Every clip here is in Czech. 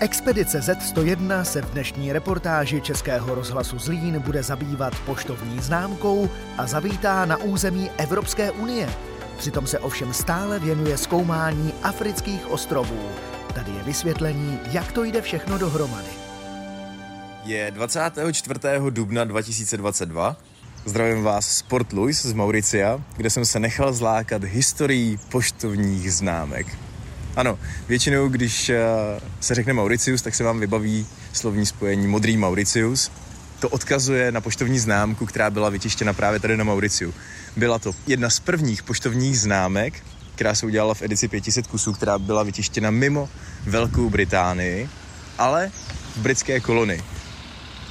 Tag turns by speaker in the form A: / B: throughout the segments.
A: Expedice Z101 se v dnešní reportáži Českého rozhlasu Zlín bude zabývat poštovní známkou a zavítá na území Evropské unie. Přitom se ovšem stále věnuje zkoumání afrických ostrovů. Tady je vysvětlení, jak to jde všechno dohromady.
B: Je 24. dubna 2022. Zdravím vás z Port Louis z Mauricia, kde jsem se nechal zlákat historií poštovních známek. Ano, většinou, když eh, se řekne Mauricius, tak se vám vybaví slovní spojení modrý Mauricius. To odkazuje na poštovní známku, která byla vytištěna právě tady na Mauriciu. Byla to jedna z prvních poštovních známek, která se udělala v edici 500 kusů, která byla vytištěna mimo Velkou Británii, ale v britské kolonii.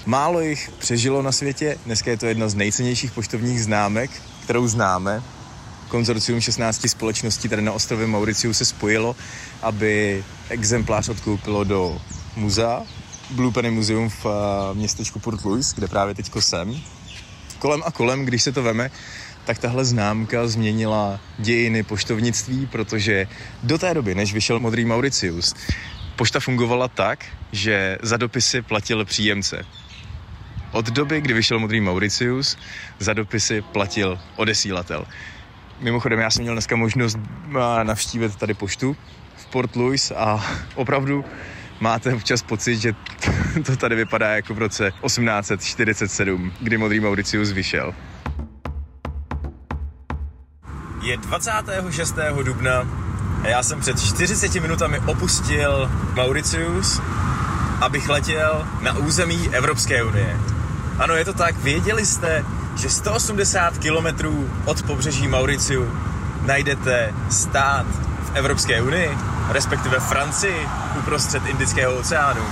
B: Málo jich přežilo na světě, dneska je to jedna z nejcennějších poštovních známek, kterou známe, konzorcium 16 společností tady na ostrově Mauriciu se spojilo, aby exemplář odkoupilo do muzea, Blue Penny Museum v eh, městečku Port Louis, kde právě teďko jsem. Kolem a kolem, když se to veme, tak tahle známka změnila dějiny poštovnictví, protože do té doby, než vyšel modrý Mauricius, pošta fungovala tak, že za dopisy platil příjemce. Od doby, kdy vyšel modrý Mauricius, za dopisy platil odesílatel. Mimochodem, já jsem měl dneska možnost navštívit tady poštu v Port Louis a opravdu máte občas pocit, že to tady vypadá jako v roce 1847, kdy modrý Mauricius vyšel. Je 26. dubna a já jsem před 40 minutami opustil Mauricius, abych letěl na území Evropské unie. Ano, je to tak, věděli jste, že 180 kilometrů od pobřeží Mauriciu najdete stát v Evropské unii, respektive Francii, uprostřed Indického oceánu.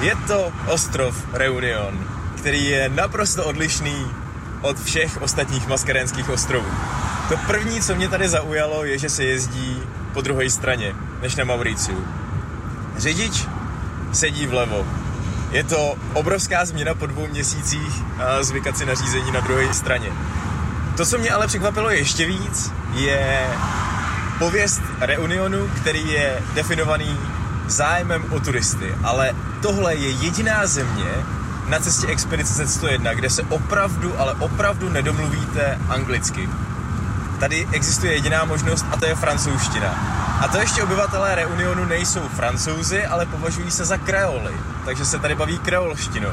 B: Je to ostrov Reunion, který je naprosto odlišný od všech ostatních maskarénských ostrovů. To první, co mě tady zaujalo, je, že se jezdí po druhé straně, než na Mauriciu. Řidič sedí vlevo, je to obrovská změna po dvou měsících a zvykat si na řízení na druhé straně. To, co mě ale překvapilo ještě víc, je pověst Reunionu, který je definovaný zájmem o turisty. Ale tohle je jediná země na cestě expedice Z101, kde se opravdu, ale opravdu nedomluvíte anglicky. Tady existuje jediná možnost a to je francouzština. A to ještě obyvatelé Reunionu nejsou francouzi, ale považují se za kreoly, takže se tady baví kreolštinou.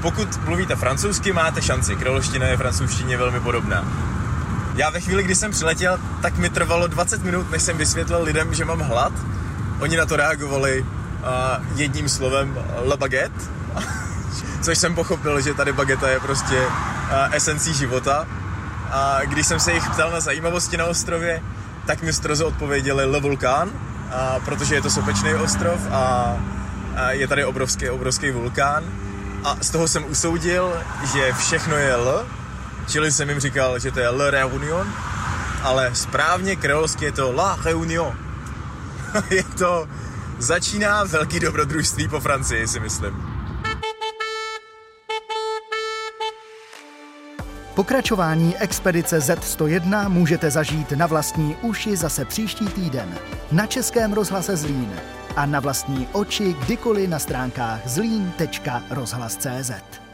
B: Pokud mluvíte francouzsky, máte šanci. Kreolština je francouzštině velmi podobná. Já ve chvíli, kdy jsem přiletěl, tak mi trvalo 20 minut, než jsem vysvětlil lidem, že mám hlad. Oni na to reagovali uh, jedním slovem le baguette, což jsem pochopil, že tady bageta je prostě uh, esencí života a když jsem se jich ptal na zajímavosti na ostrově, tak mi stroze odpověděli Le Vulkán, a protože je to sopečný ostrov a, a je tady obrovský, obrovský vulkán. A z toho jsem usoudil, že všechno je L, čili jsem jim říkal, že to je Le Réunion, ale správně kreolsky je to La Réunion. je to, začíná velký dobrodružství po Francii, si myslím.
A: Pokračování expedice Z101 můžete zažít na vlastní uši zase příští týden na Českém rozhlase Zlín a na vlastní oči kdykoliv na stránkách zlín.rozhlas.cz.